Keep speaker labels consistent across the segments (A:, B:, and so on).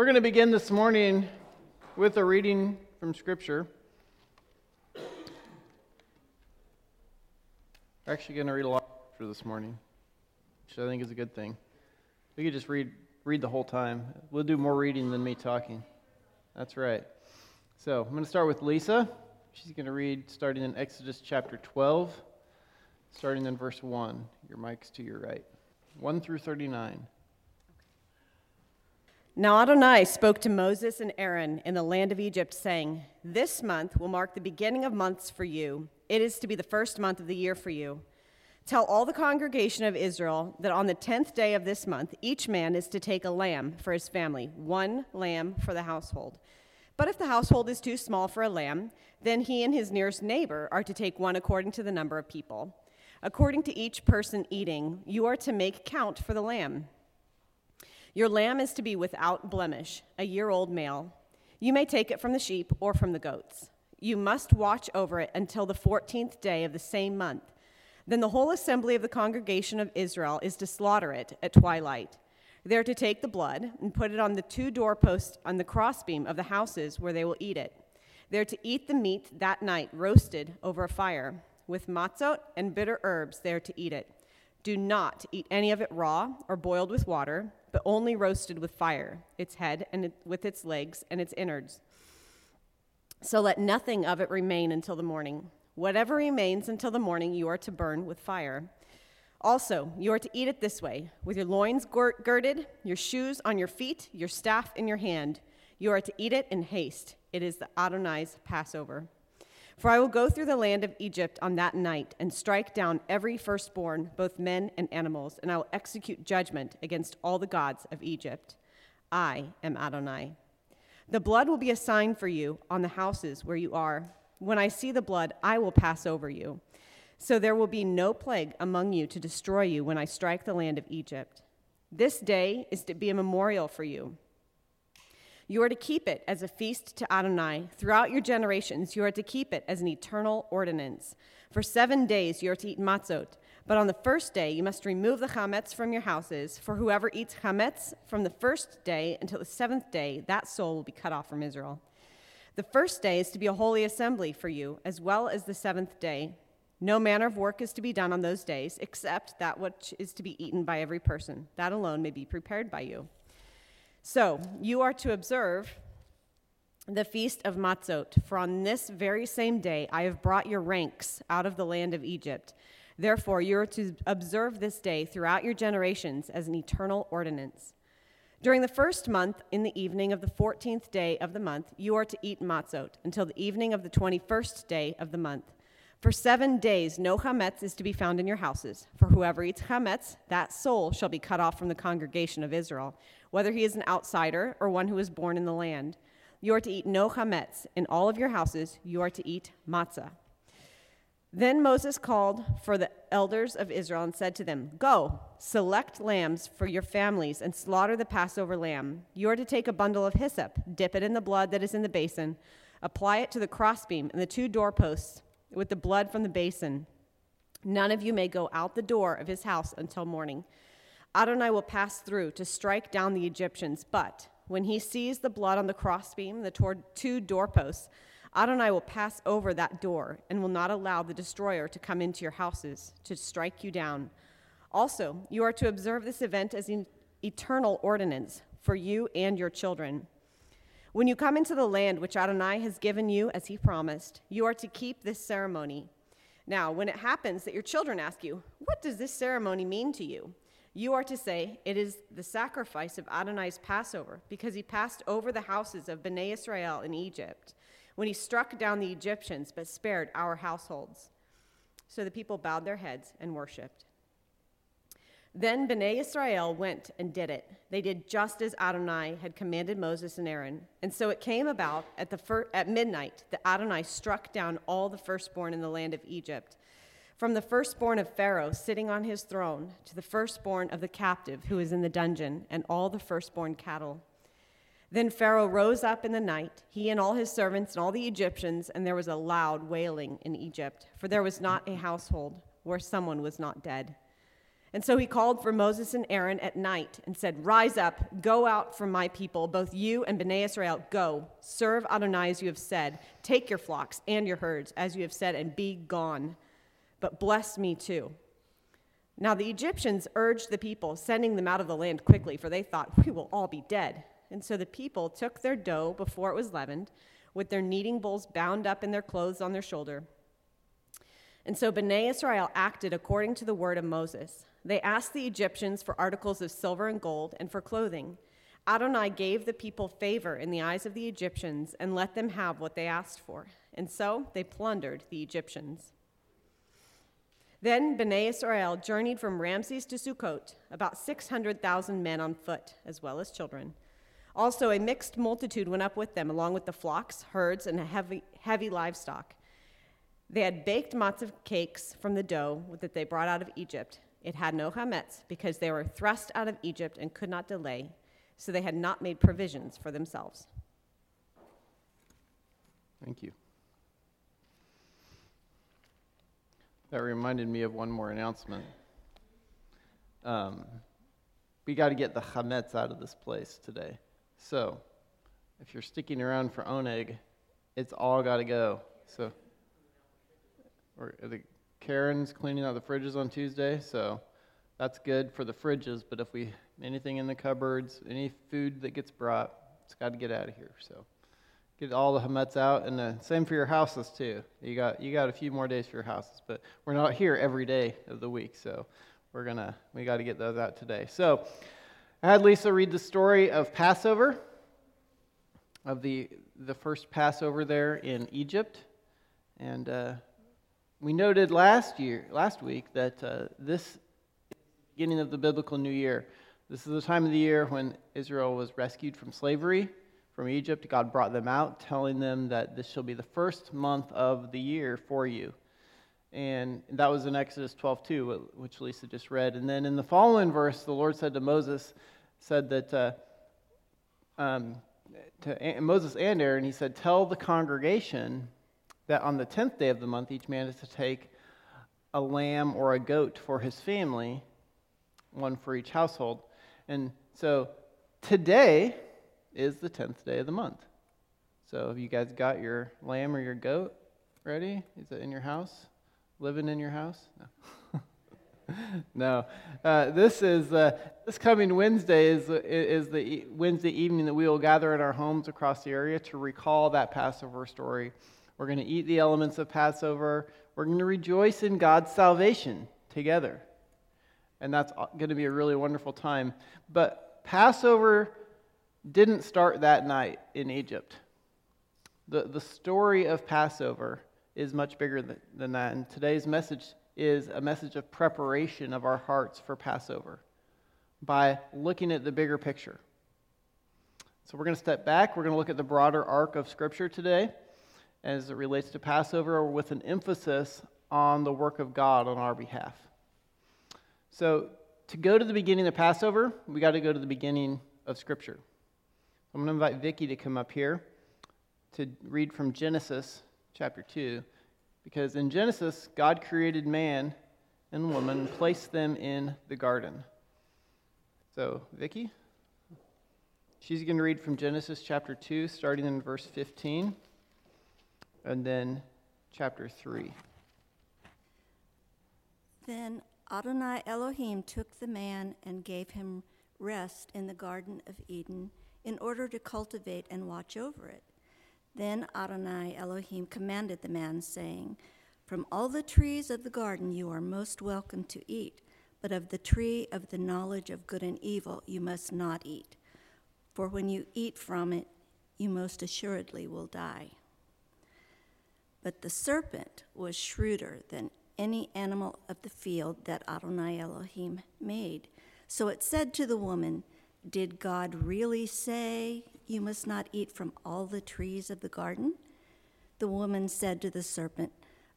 A: We're going to begin this morning with a reading from Scripture. We're actually going to read a lot for this morning, which I think is a good thing. We could just read read the whole time. We'll do more reading than me talking. That's right. So I'm going to start with Lisa. She's going to read starting in Exodus chapter 12, starting in verse 1. Your mic's to your right. 1 through 39.
B: Now Adonai spoke to Moses and Aaron in the land of Egypt, saying, This month will mark the beginning of months for you. It is to be the first month of the year for you. Tell all the congregation of Israel that on the tenth day of this month, each man is to take a lamb for his family, one lamb for the household. But if the household is too small for a lamb, then he and his nearest neighbor are to take one according to the number of people. According to each person eating, you are to make count for the lamb. Your lamb is to be without blemish, a year old male. You may take it from the sheep or from the goats. You must watch over it until the 14th day of the same month. Then the whole assembly of the congregation of Israel is to slaughter it at twilight. They are to take the blood and put it on the two doorposts on the crossbeam of the houses where they will eat it. They are to eat the meat that night roasted over a fire. With matzot and bitter herbs, they are to eat it. Do not eat any of it raw or boiled with water, but only roasted with fire, its head and it, with its legs and its innards. So let nothing of it remain until the morning. Whatever remains until the morning, you are to burn with fire. Also, you are to eat it this way with your loins girded, your shoes on your feet, your staff in your hand. You are to eat it in haste. It is the Adonai's Passover. For I will go through the land of Egypt on that night and strike down every firstborn, both men and animals, and I will execute judgment against all the gods of Egypt. I am Adonai. The blood will be a sign for you on the houses where you are. When I see the blood, I will pass over you. So there will be no plague among you to destroy you when I strike the land of Egypt. This day is to be a memorial for you you are to keep it as a feast to Adonai. Throughout your generations, you are to keep it as an eternal ordinance. For seven days you are to eat matzot, but on the first day you must remove the chametz from your houses. For whoever eats chametz from the first day until the seventh day, that soul will be cut off from Israel. The first day is to be a holy assembly for you, as well as the seventh day. No manner of work is to be done on those days, except that which is to be eaten by every person. That alone may be prepared by you. So, you are to observe the feast of Matzot, for on this very same day I have brought your ranks out of the land of Egypt. Therefore, you are to observe this day throughout your generations as an eternal ordinance. During the first month, in the evening of the 14th day of the month, you are to eat matzot until the evening of the 21st day of the month. For seven days, no chametz is to be found in your houses. For whoever eats chametz, that soul shall be cut off from the congregation of Israel whether he is an outsider or one who is born in the land. You are to eat no chametz. In all of your houses, you are to eat matzah. Then Moses called for the elders of Israel and said to them, Go, select lambs for your families and slaughter the Passover lamb. You are to take a bundle of hyssop, dip it in the blood that is in the basin, apply it to the crossbeam and the two doorposts with the blood from the basin. None of you may go out the door of his house until morning. Adonai will pass through to strike down the Egyptians, but when he sees the blood on the crossbeam, the two doorposts, Adonai will pass over that door and will not allow the destroyer to come into your houses to strike you down. Also, you are to observe this event as an eternal ordinance for you and your children. When you come into the land which Adonai has given you as he promised, you are to keep this ceremony. Now, when it happens that your children ask you, What does this ceremony mean to you? You are to say, It is the sacrifice of Adonai's Passover, because he passed over the houses of Bnei Israel in Egypt, when he struck down the Egyptians, but spared our households. So the people bowed their heads and worshiped. Then Bnei Israel went and did it. They did just as Adonai had commanded Moses and Aaron. And so it came about at, the fir- at midnight that Adonai struck down all the firstborn in the land of Egypt from the firstborn of Pharaoh sitting on his throne to the firstborn of the captive who is in the dungeon, and all the firstborn cattle. Then Pharaoh rose up in the night, he and all his servants and all the Egyptians, and there was a loud wailing in Egypt, for there was not a household where someone was not dead. And so he called for Moses and Aaron at night and said, Rise up, go out from my people, both you and Bnei Israel, go, serve Adonai as you have said, take your flocks and your herds as you have said, and be gone. But bless me too. Now the Egyptians urged the people, sending them out of the land quickly, for they thought, We will all be dead. And so the people took their dough before it was leavened, with their kneading bowls bound up in their clothes on their shoulder. And so Bnei Israel acted according to the word of Moses. They asked the Egyptians for articles of silver and gold and for clothing. Adonai gave the people favor in the eyes of the Egyptians and let them have what they asked for. And so they plundered the Egyptians. Then Bnei Israel journeyed from Ramses to Sukkot, about 600,000 men on foot, as well as children. Also, a mixed multitude went up with them, along with the flocks, herds, and heavy, heavy livestock. They had baked matzah cakes from the dough that they brought out of Egypt it had no chametz because they were thrust out of Egypt and could not delay, so they had not made provisions for themselves.
A: Thank you. That reminded me of one more announcement. Um, we got to get the chametz out of this place today. So, if you're sticking around for oneg, it's all got to go. So, or the Karen's cleaning out the fridges on Tuesday, so that's good for the fridges. But if we anything in the cupboards, any food that gets brought, it's got to get out of here. So get all the chametz out, and uh, same for your houses too. You got you got a few more days for your houses, but we're not here every day of the week, so we're gonna we got to get those out today. So I had Lisa read the story of Passover, of the the first Passover there in Egypt, and. Uh, we noted last year, last week, that uh, this beginning of the biblical new year. This is the time of the year when Israel was rescued from slavery from Egypt. God brought them out, telling them that this shall be the first month of the year for you. And that was in Exodus 12, 2, which Lisa just read. And then in the following verse, the Lord said to Moses, said that uh, um, to Moses and Aaron, he said, Tell the congregation that on the tenth day of the month, each man is to take a lamb or a goat for his family, one for each household. And so today is the tenth day of the month. So have you guys got your lamb or your goat ready? Is it in your house? Living in your house? No. no. Uh, this is uh, this coming Wednesday is is the Wednesday evening that we will gather in our homes across the area to recall that Passover story we're going to eat the elements of Passover. We're going to rejoice in God's salvation together. And that's going to be a really wonderful time. But Passover didn't start that night in Egypt. The, the story of Passover is much bigger than, than that. And today's message is a message of preparation of our hearts for Passover by looking at the bigger picture. So we're going to step back. We're going to look at the broader arc of Scripture today as it relates to Passover with an emphasis on the work of God on our behalf. So, to go to the beginning of Passover, we got to go to the beginning of Scripture. I'm going to invite Vicki to come up here to read from Genesis chapter 2, because in Genesis, God created man and woman and placed them in the garden. So, Vicki, she's going to read from Genesis chapter 2, starting in verse 15 and then chapter 3.
C: Then Adonai Elohim took the man and gave him rest in the Garden of Eden in order to cultivate and watch over it. Then Adonai Elohim commanded the man, saying, From all the trees of the garden you are most welcome to eat, but of the tree of the knowledge of good and evil you must not eat. For when you eat from it, you most assuredly will die. But the serpent was shrewder than any animal of the field that Adonai Elohim made. So it said to the woman, Did God really say, You must not eat from all the trees of the garden? The woman said to the serpent,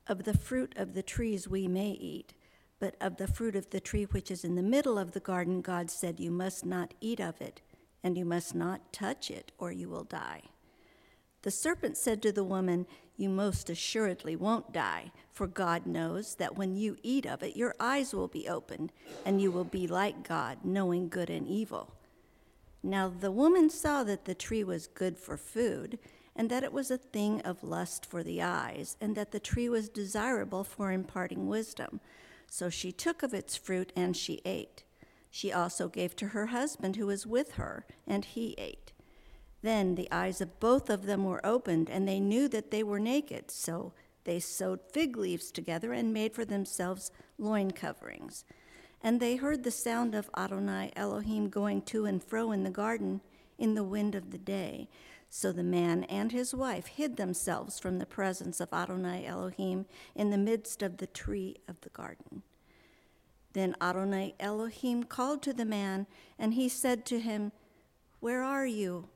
C: Of the fruit of the trees we may eat, but of the fruit of the tree which is in the middle of the garden, God said, You must not eat of it, and you must not touch it, or you will die. The serpent said to the woman, You most assuredly won't die, for God knows that when you eat of it, your eyes will be opened, and you will be like God, knowing good and evil. Now the woman saw that the tree was good for food, and that it was a thing of lust for the eyes, and that the tree was desirable for imparting wisdom. So she took of its fruit, and she ate. She also gave to her husband who was with her, and he ate. Then the eyes of both of them were opened, and they knew that they were naked. So they sewed fig leaves together and made for themselves loin coverings. And they heard the sound of Adonai Elohim going to and fro in the garden in the wind of the day. So the man and his wife hid themselves from the presence of Adonai Elohim in the midst of the tree of the garden. Then Adonai Elohim called to the man, and he said to him, Where are you?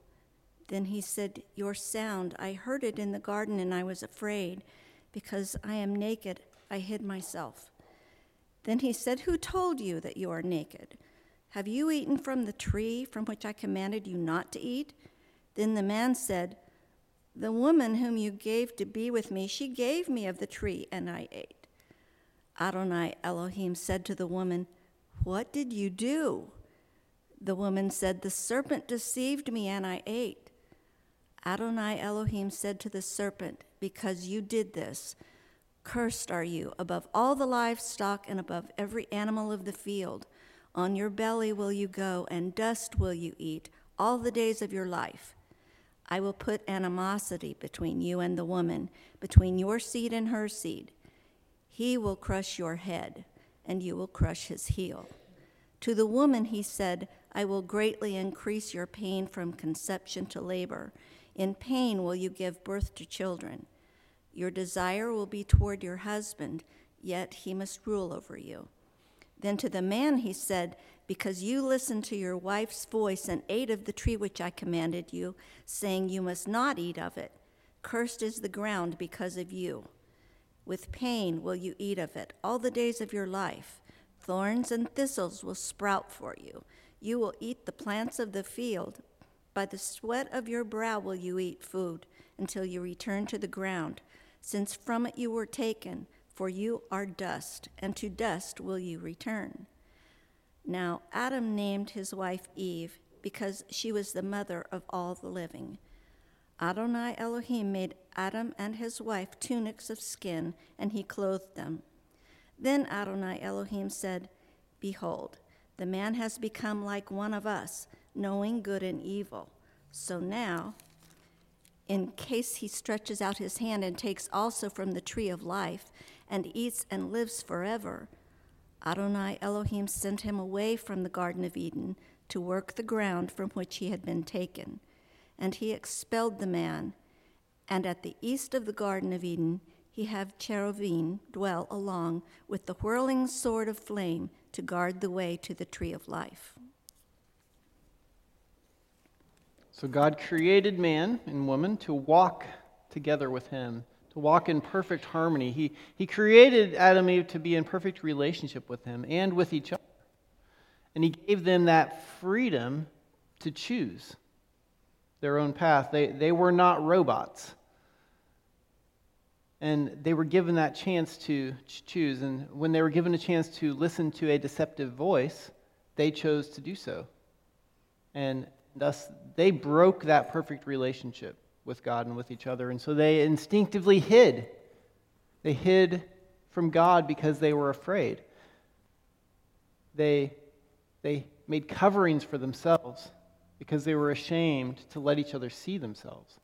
C: Then he said, Your sound, I heard it in the garden, and I was afraid. Because I am naked, I hid myself. Then he said, Who told you that you are naked? Have you eaten from the tree from which I commanded you not to eat? Then the man said, The woman whom you gave to be with me, she gave me of the tree, and I ate. Adonai Elohim said to the woman, What did you do? The woman said, The serpent deceived me, and I ate. Adonai Elohim said to the serpent, Because you did this, cursed are you above all the livestock and above every animal of the field. On your belly will you go, and dust will you eat all the days of your life. I will put animosity between you and the woman, between your seed and her seed. He will crush your head, and you will crush his heel. To the woman he said, I will greatly increase your pain from conception to labor. In pain will you give birth to children. Your desire will be toward your husband, yet he must rule over you. Then to the man he said, Because you listened to your wife's voice and ate of the tree which I commanded you, saying, You must not eat of it. Cursed is the ground because of you. With pain will you eat of it all the days of your life. Thorns and thistles will sprout for you. You will eat the plants of the field. By the sweat of your brow will you eat food until you return to the ground, since from it you were taken, for you are dust, and to dust will you return. Now Adam named his wife Eve because she was the mother of all the living. Adonai Elohim made Adam and his wife tunics of skin, and he clothed them. Then Adonai Elohim said, Behold, the man has become like one of us knowing good and evil. So now, in case he stretches out his hand and takes also from the tree of life and eats and lives forever, Adonai Elohim sent him away from the Garden of Eden to work the ground from which he had been taken. And he expelled the man, and at the east of the Garden of Eden he had cherubim dwell along with the whirling sword of flame to guard the way to the tree of life.
A: So God created man and woman to walk together with him, to walk in perfect harmony. He, he created Adam and Eve to be in perfect relationship with him and with each other. And he gave them that freedom to choose their own path. They, they were not robots. And they were given that chance to choose. And when they were given a chance to listen to a deceptive voice, they chose to do so. And Thus, they broke that perfect relationship with God and with each other. And so they instinctively hid. They hid from God because they were afraid. They, they made coverings for themselves because they were ashamed to let each other see themselves.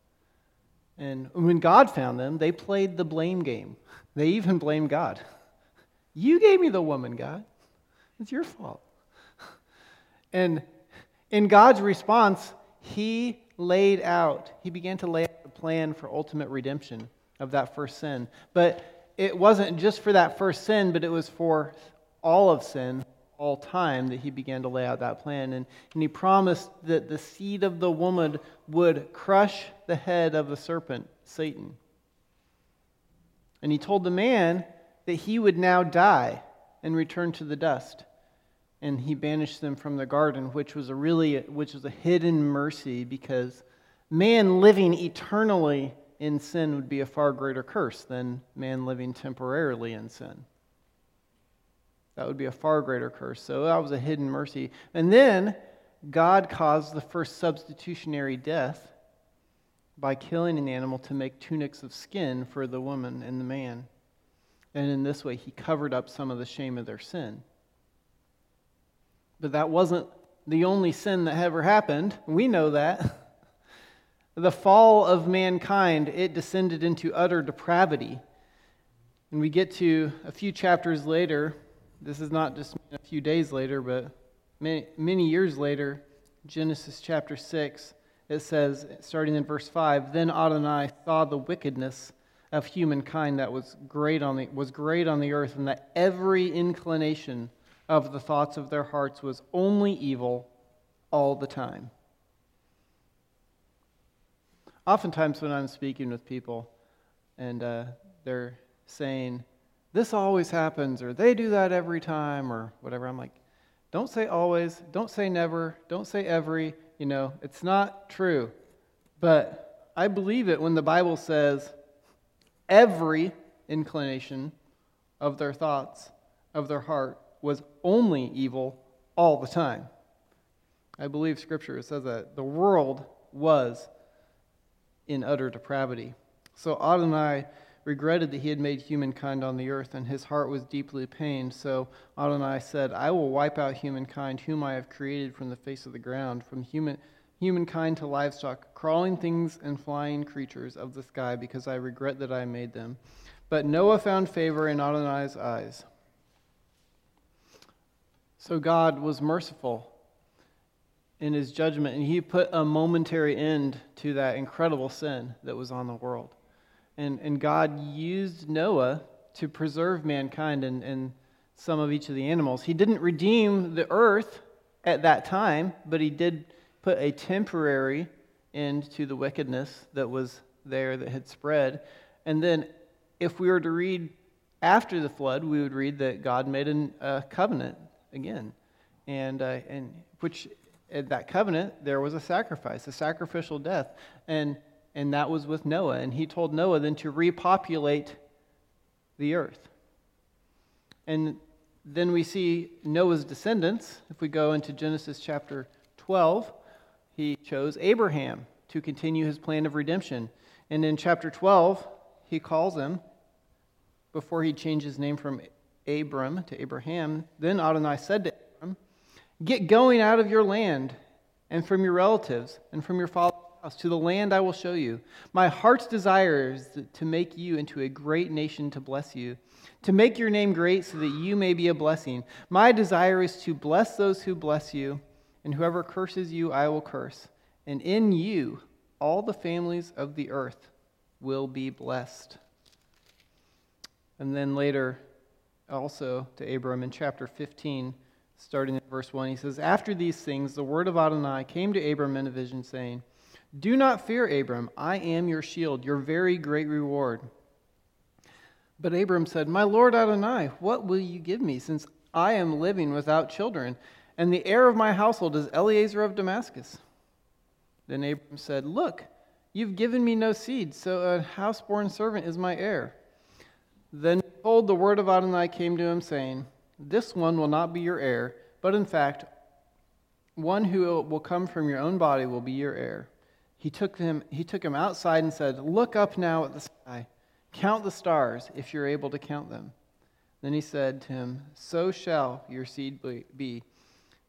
A: And when God found them, they played the blame game. They even blamed God. You gave me the woman, God. It's your fault. And in God's response, he laid out, he began to lay out the plan for ultimate redemption of that first sin. But it wasn't just for that first sin, but it was for all of sin, all time, that he began to lay out that plan. And, and he promised that the seed of the woman would crush the head of the serpent, Satan. And he told the man that he would now die and return to the dust and he banished them from the garden, which was a really which was a hidden mercy because Man living eternally in sin would be a far greater curse than man living temporarily in sin. That would be a far greater curse. So that was a hidden mercy. And then God caused the first substitutionary death by killing an animal to make tunics of skin for the woman and the man. And in this way, he covered up some of the shame of their sin. But that wasn't the only sin that ever happened. We know that. The fall of mankind, it descended into utter depravity. And we get to a few chapters later, this is not just a few days later, but many, many years later, Genesis chapter 6, it says, starting in verse 5, Then Adonai saw the wickedness of humankind that was great on the, was great on the earth, and that every inclination of the thoughts of their hearts was only evil all the time. Oftentimes, when I'm speaking with people and uh, they're saying, This always happens, or they do that every time, or whatever, I'm like, Don't say always, don't say never, don't say every. You know, it's not true. But I believe it when the Bible says, Every inclination of their thoughts, of their heart, was only evil all the time. I believe Scripture says that the world was in utter depravity. So Adonai regretted that he had made humankind on the earth, and his heart was deeply pained. So Adonai said, I will wipe out humankind, whom I have created from the face of the ground, from human, humankind to livestock, crawling things and flying creatures of the sky, because I regret that I made them. But Noah found favor in Adonai's eyes. So God was merciful in his judgment, and he put a momentary end to that incredible sin that was on the world. And, and God used Noah to preserve mankind and, and some of each of the animals. He didn't redeem the earth at that time, but he did put a temporary end to the wickedness that was there that had spread. And then, if we were to read after the flood, we would read that God made a covenant again, and, uh, and which at that covenant, there was a sacrifice, a sacrificial death. And, and that was with Noah. And he told Noah then to repopulate the earth. And then we see Noah's descendants. If we go into Genesis chapter 12, he chose Abraham to continue his plan of redemption. And in chapter 12, he calls him, before he changed his name from Abram to Abraham, then Adonai said to Abram, Get going out of your land and from your relatives and from your father's house to the land I will show you. My heart's desire is to make you into a great nation to bless you, to make your name great so that you may be a blessing. My desire is to bless those who bless you, and whoever curses you, I will curse. And in you, all the families of the earth will be blessed. And then later, also to Abram in chapter 15 starting in verse 1. He says, After these things, the word of Adonai came to Abram in a vision, saying, Do not fear, Abram. I am your shield, your very great reward. But Abram said, My Lord Adonai, what will you give me, since I am living without children, and the heir of my household is Eliezer of Damascus? Then Abram said, Look, you've given me no seed, so a houseborn servant is my heir. Then behold, the word of Adonai came to him, saying, this one will not be your heir, but in fact, one who will come from your own body will be your heir. He took him, he took him outside and said, Look up now at the sky. Count the stars, if you're able to count them. Then he said to him, So shall your seed be.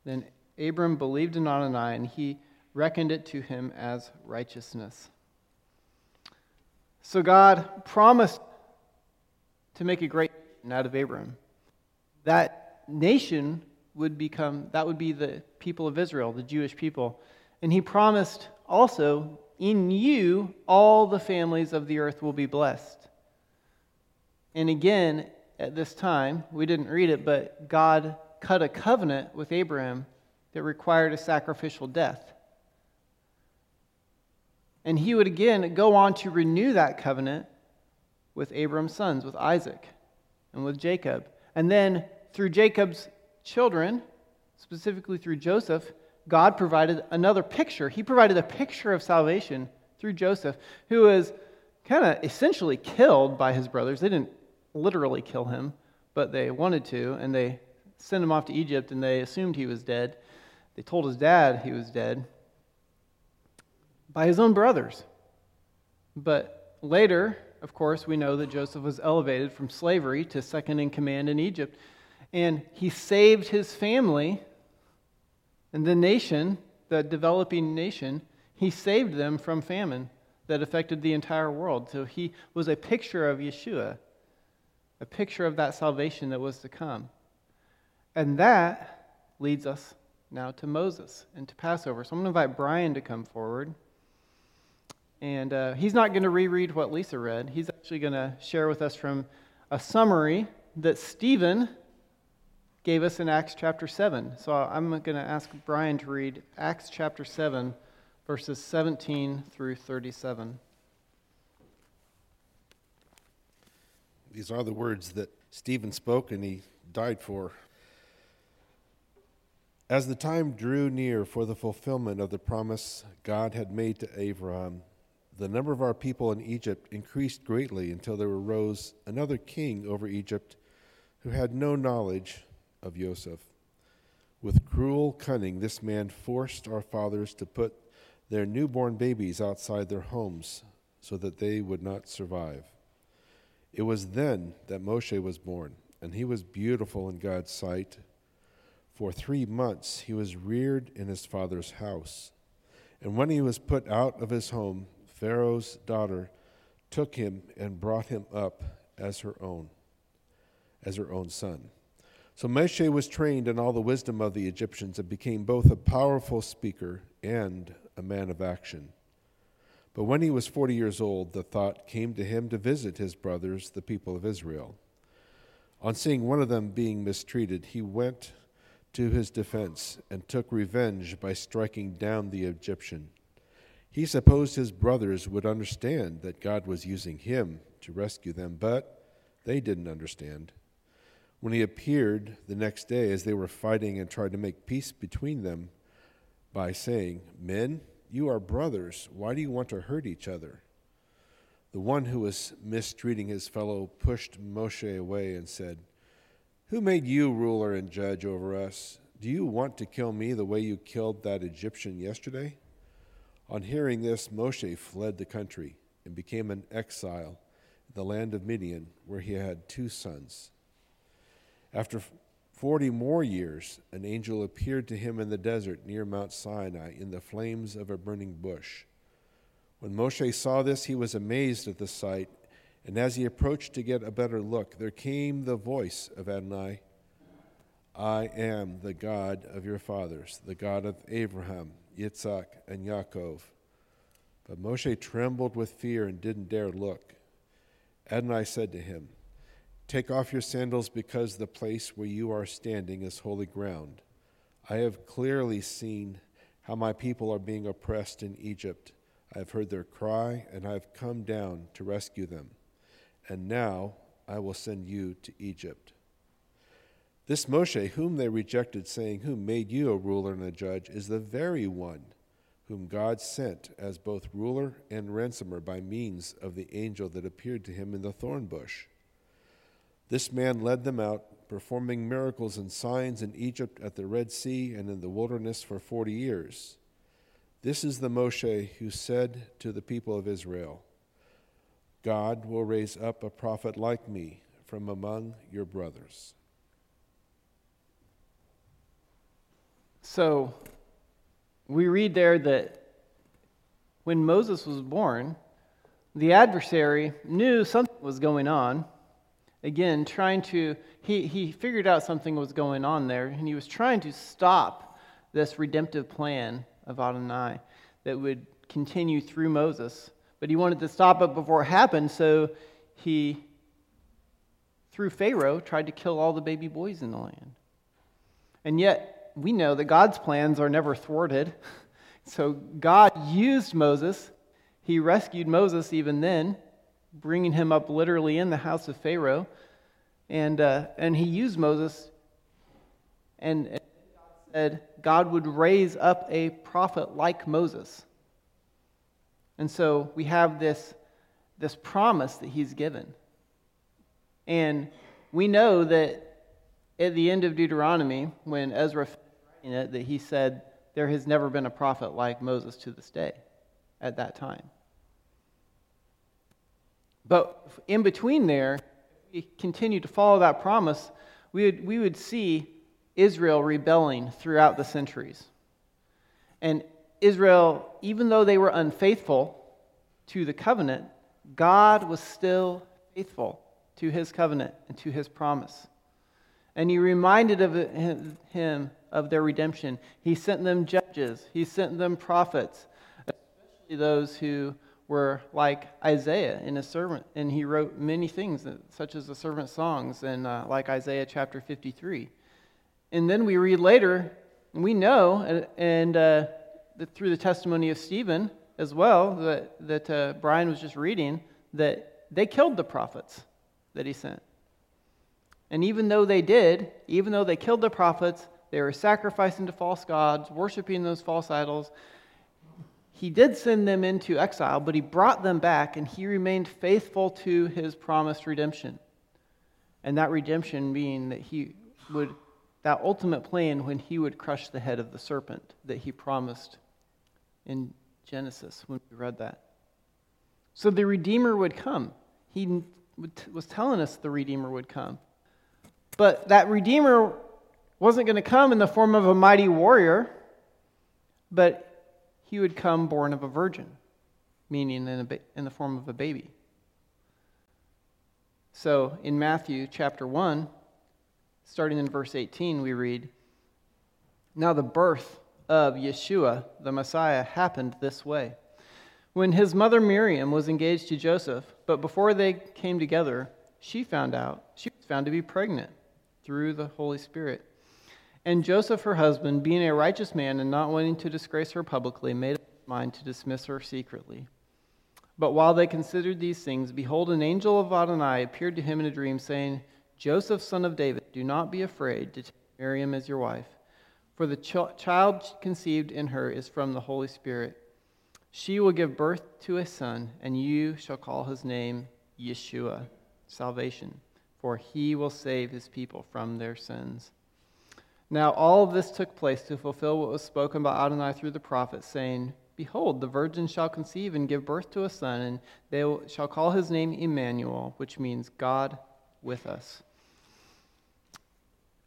A: Then Abram believed in Adonai, and he reckoned it to him as righteousness. So God promised to make a great nation out of Abram that nation would become, that would be the people of Israel, the Jewish people. And he promised also, in you, all the families of the earth will be blessed. And again, at this time, we didn't read it, but God cut a covenant with Abraham that required a sacrificial death. And he would again go on to renew that covenant with Abram's sons, with Isaac and with Jacob. And then through Jacob's children, specifically through Joseph, God provided another picture. He provided a picture of salvation through Joseph, who was kind of essentially killed by his brothers. They didn't literally kill him, but they wanted to, and they sent him off to Egypt, and they assumed he was dead. They told his dad he was dead by his own brothers. But later, of course, we know that Joseph was elevated from slavery to second in command in Egypt. And he saved his family and the nation, the developing nation, he saved them from famine that affected the entire world. So he was a picture of Yeshua, a picture of that salvation that was to come. And that leads us now to Moses and to Passover. So I'm going to invite Brian to come forward. And uh, he's not going to reread what Lisa read. He's actually going to share with us from a summary that Stephen gave us in Acts chapter 7. So I'm going to ask Brian to read Acts chapter 7, verses 17 through 37.
D: These are the words that Stephen spoke and he died for. As the time drew near for the fulfillment of the promise God had made to Abraham, the number of our people in Egypt increased greatly until there arose another king over Egypt who had no knowledge of Joseph. With cruel cunning, this man forced our fathers to put their newborn babies outside their homes so that they would not survive. It was then that Moshe was born, and he was beautiful in God's sight. For three months he was reared in his father's house. And when he was put out of his home, Pharaoh's daughter took him and brought him up as her own, as her own son. So Moshe was trained in all the wisdom of the Egyptians and became both a powerful speaker and a man of action. But when he was 40 years old, the thought came to him to visit his brothers, the people of Israel. On seeing one of them being mistreated, he went to his defense and took revenge by striking down the Egyptian. He supposed his brothers would understand that God was using him to rescue them, but they didn't understand. When he appeared the next day as they were fighting and tried to make peace between them by saying, Men, you are brothers. Why do you want to hurt each other? The one who was mistreating his fellow pushed Moshe away and said, Who made you ruler and judge over us? Do you want to kill me the way you killed that Egyptian yesterday? On hearing this, Moshe fled the country and became an exile in the land of Midian, where he had two sons. After 40 more years, an angel appeared to him in the desert near Mount Sinai in the flames of a burning bush. When Moshe saw this, he was amazed at the sight, and as he approached to get a better look, there came the voice of Adonai I am the God of your fathers, the God of Abraham, Yitzhak, and Yaakov. But Moshe trembled with fear and didn't dare look. Adonai said to him, Take off your sandals because the place where you are standing is holy ground. I have clearly seen how my people are being oppressed in Egypt. I have heard their cry, and I have come down to rescue them. And now I will send you to Egypt. This Moshe, whom they rejected, saying, Who made you a ruler and a judge, is the very one whom God sent as both ruler and ransomer by means of the angel that appeared to him in the thorn bush. This man led them out, performing miracles and signs in Egypt, at the Red Sea, and in the wilderness for forty years. This is the Moshe who said to the people of Israel, God will raise up a prophet like me from among your brothers.
A: So we read there that when Moses was born, the adversary knew something was going on again, trying to, he, he figured out something was going on there, and he was trying to stop this redemptive plan of Adonai that would continue through Moses. But he wanted to stop it before it happened, so he, through Pharaoh, tried to kill all the baby boys in the land. And yet, we know that God's plans are never thwarted. So God used Moses. He rescued Moses even then bringing him up literally in the house of Pharaoh. And, uh, and he used Moses. And, and said God would raise up a prophet like Moses. And so we have this, this promise that he's given. And we know that at the end of Deuteronomy, when Ezra writing it, that he said, There has never been a prophet like Moses to this day at that time. But in between there, we continue to follow that promise, we would, we would see Israel rebelling throughout the centuries. And Israel, even though they were unfaithful to the covenant, God was still faithful to his covenant and to his promise. And he reminded of him of their redemption. He sent them judges, he sent them prophets, especially those who were like Isaiah in his servant, and he wrote many things, such as the servant songs, and uh, like Isaiah chapter 53. And then we read later, and we know, and, and uh, through the testimony of Stephen as well, that, that uh, Brian was just reading, that they killed the prophets that he sent. And even though they did, even though they killed the prophets, they were sacrificing to false gods, worshiping those false idols, he did send them into exile, but he brought them back and he remained faithful to his promised redemption. And that redemption being that he would, that ultimate plan when he would crush the head of the serpent that he promised in Genesis when we read that. So the Redeemer would come. He was telling us the Redeemer would come. But that Redeemer wasn't going to come in the form of a mighty warrior, but he would come born of a virgin, meaning in, in the form of a baby. So in Matthew chapter 1, starting in verse 18, we read Now the birth of Yeshua, the Messiah, happened this way. When his mother Miriam was engaged to Joseph, but before they came together, she found out, she was found to be pregnant through the Holy Spirit. And Joseph, her husband, being a righteous man and not wanting to disgrace her publicly, made up his mind to dismiss her secretly. But while they considered these things, behold, an angel of Adonai appeared to him in a dream, saying, Joseph, son of David, do not be afraid to take Miriam as your wife, for the ch- child conceived in her is from the Holy Spirit. She will give birth to a son, and you shall call his name Yeshua, salvation, for he will save his people from their sins. Now all of this took place to fulfill what was spoken by Adonai through the prophet, saying, Behold, the virgin shall conceive and give birth to a son, and they shall call his name Emmanuel, which means God with us.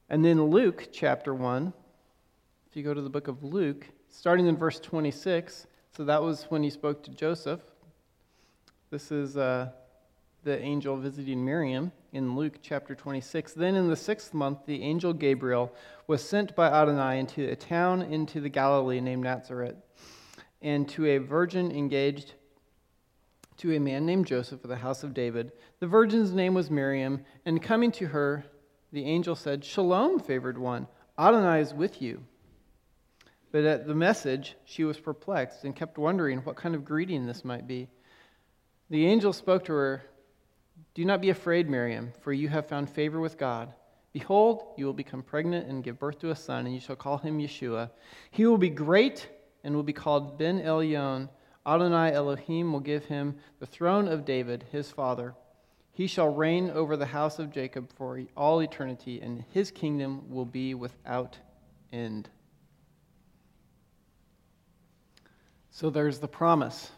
A: And then Luke chapter 1, if you go to the book of Luke, starting in verse 26, so that was when he spoke to Joseph. This is uh, the angel visiting Miriam in Luke chapter 26. Then in the sixth month, the angel Gabriel was sent by Adonai into a town into the Galilee named Nazareth, and to a virgin engaged to a man named Joseph of the house of David. The virgin's name was Miriam, and coming to her, the angel said, Shalom, favored one, Adonai is with you. But at the message, she was perplexed and kept wondering what kind of greeting this might be. The angel spoke to her do not be afraid, Miriam, for you have found favor with God. Behold, you will become pregnant and give birth to a son, and you shall call him Yeshua. He will be great and will be called Ben Elyon. Adonai Elohim will give him the throne of David, his father. He shall reign over the house of Jacob for all eternity, and his kingdom will be without end. So there's the promise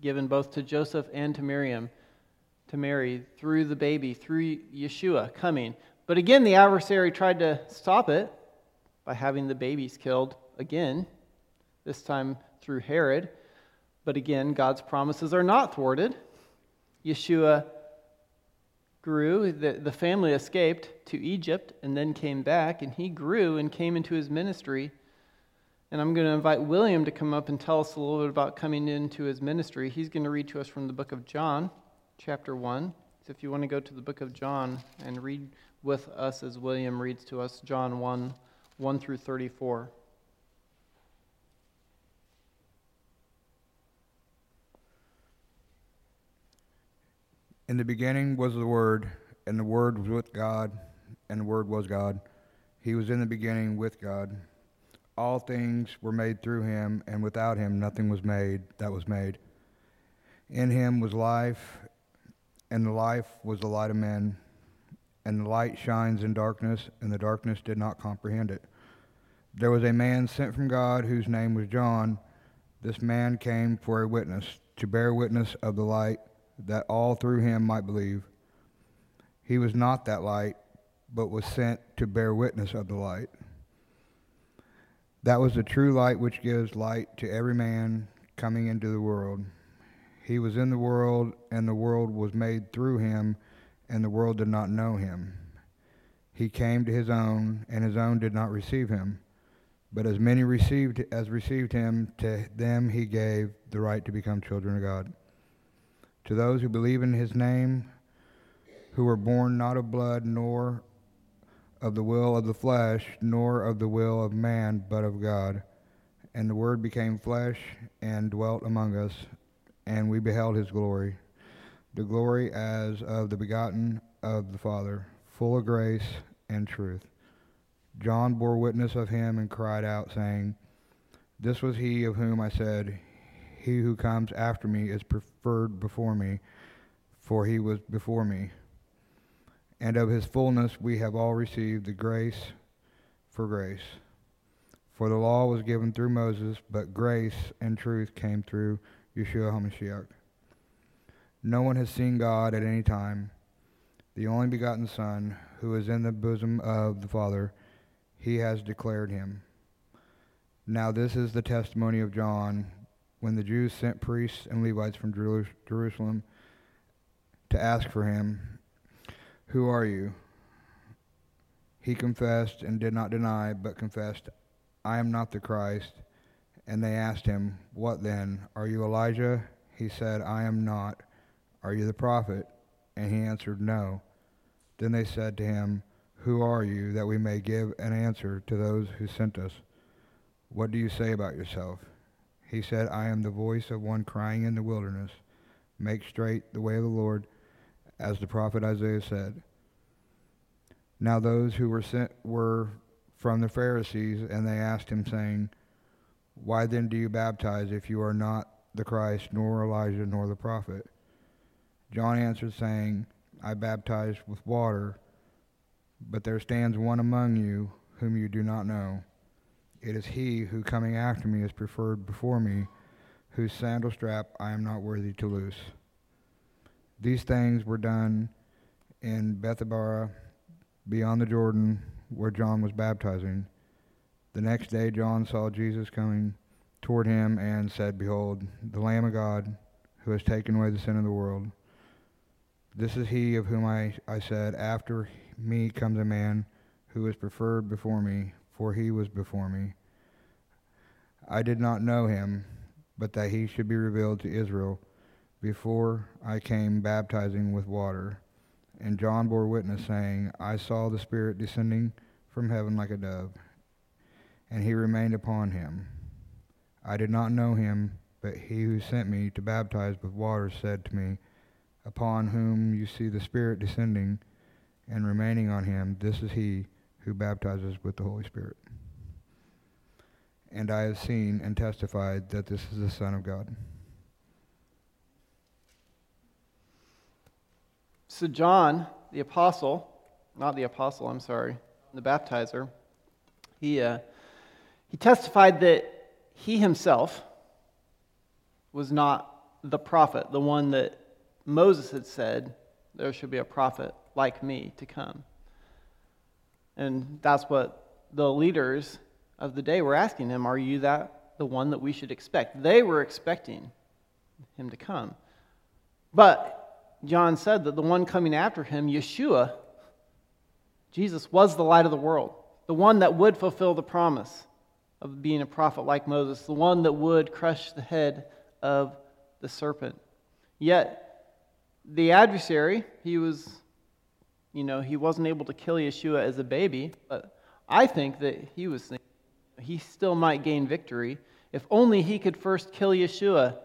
A: given both to Joseph and to Miriam to Mary through the baby, through Yeshua coming. But again, the adversary tried to stop it by having the babies killed again, this time through Herod. But again, God's promises are not thwarted. Yeshua grew, the, the family escaped to Egypt and then came back, and he grew and came into his ministry. And I'm going to invite William to come up and tell us a little bit about coming into his ministry. He's going to read to us from the book of John chapter 1. So if you want to go to the book of John and read with us as William reads to us, John 1 1 through 34.
E: In the beginning was the Word, and the Word was with God, and the Word was God. He was in the beginning with God. All things were made through him, and without him nothing was made that was made. In him was life, and the life was the light of men. And the light shines in darkness, and the darkness did not comprehend it. There was a man sent from God whose name was John. This man came for a witness, to bear witness of the light, that all through him might believe. He was not that light, but was sent to bear witness of the light. That was the true light which gives light to every man coming into the world. He was in the world, and the world was made through him, and the world did not know him. He came to his own, and his own did not receive him. But as many received as received him, to them he gave the right to become children of God. To those who believe in his name, who were born not of blood, nor of the will of the flesh, nor of the will of man, but of God. And the Word became flesh and dwelt among us, and we beheld his glory, the glory as of the begotten of the Father, full of grace and truth. John bore witness of him and cried out, saying, This was he of whom I said, He who comes after me is preferred before me, for he was before me. And of his fullness we have all received the grace for grace. For the law was given through Moses, but grace and truth came through Yeshua HaMashiach. No one has seen God at any time. The only begotten Son, who is in the bosom of the Father, he has declared him. Now, this is the testimony of John when the Jews sent priests and Levites from Jerusalem to ask for him, Who are you? He confessed and did not deny, but confessed, I am not the Christ. And they asked him, What then? Are you Elijah? He said, I am not. Are you the prophet? And he answered, No. Then they said to him, who are you, that we may give an answer to those who sent us? What do you say about yourself? He said, I am the voice of one crying in the wilderness, Make straight the way of the Lord, as the prophet Isaiah said. Now those who were sent were from the Pharisees, and they asked him, saying, Why then do you baptize if you are not the Christ, nor Elijah, nor the prophet? John answered, saying, I baptize with water but there stands one among you whom you do not know. It is he who coming after me is preferred before me, whose sandal strap I am not worthy to loose. These things were done in Bethabara, beyond the Jordan, where John was baptizing. The next day John saw Jesus coming toward him and said, Behold, the Lamb of God, who has taken away the sin of the world. This is he of whom I, I said, After me comes a man who is preferred before me, for he was before me. I did not know him, but that he should be revealed to Israel. Before I came baptizing with water. And John bore witness, saying, I saw the Spirit descending from heaven like a dove, and he remained upon him. I did not know him, but he who sent me to baptize with water said to me, Upon whom you see the Spirit descending and remaining on him, this is he who baptizes with the Holy Spirit. And I have seen and testified that this is the Son of God.
A: So, John, the apostle, not the apostle, I'm sorry, the baptizer, he, uh, he testified that he himself was not the prophet, the one that Moses had said there should be a prophet like me to come. And that's what the leaders of the day were asking him Are you that the one that we should expect? They were expecting him to come. But John said that the one coming after him, Yeshua, Jesus, was the light of the world, the one that would fulfill the promise of being a prophet like Moses, the one that would crush the head of the serpent. Yet, the adversary, he was you know, he wasn't able to kill Yeshua as a baby, but I think that he was thinking he still might gain victory if only he could first kill Yeshua,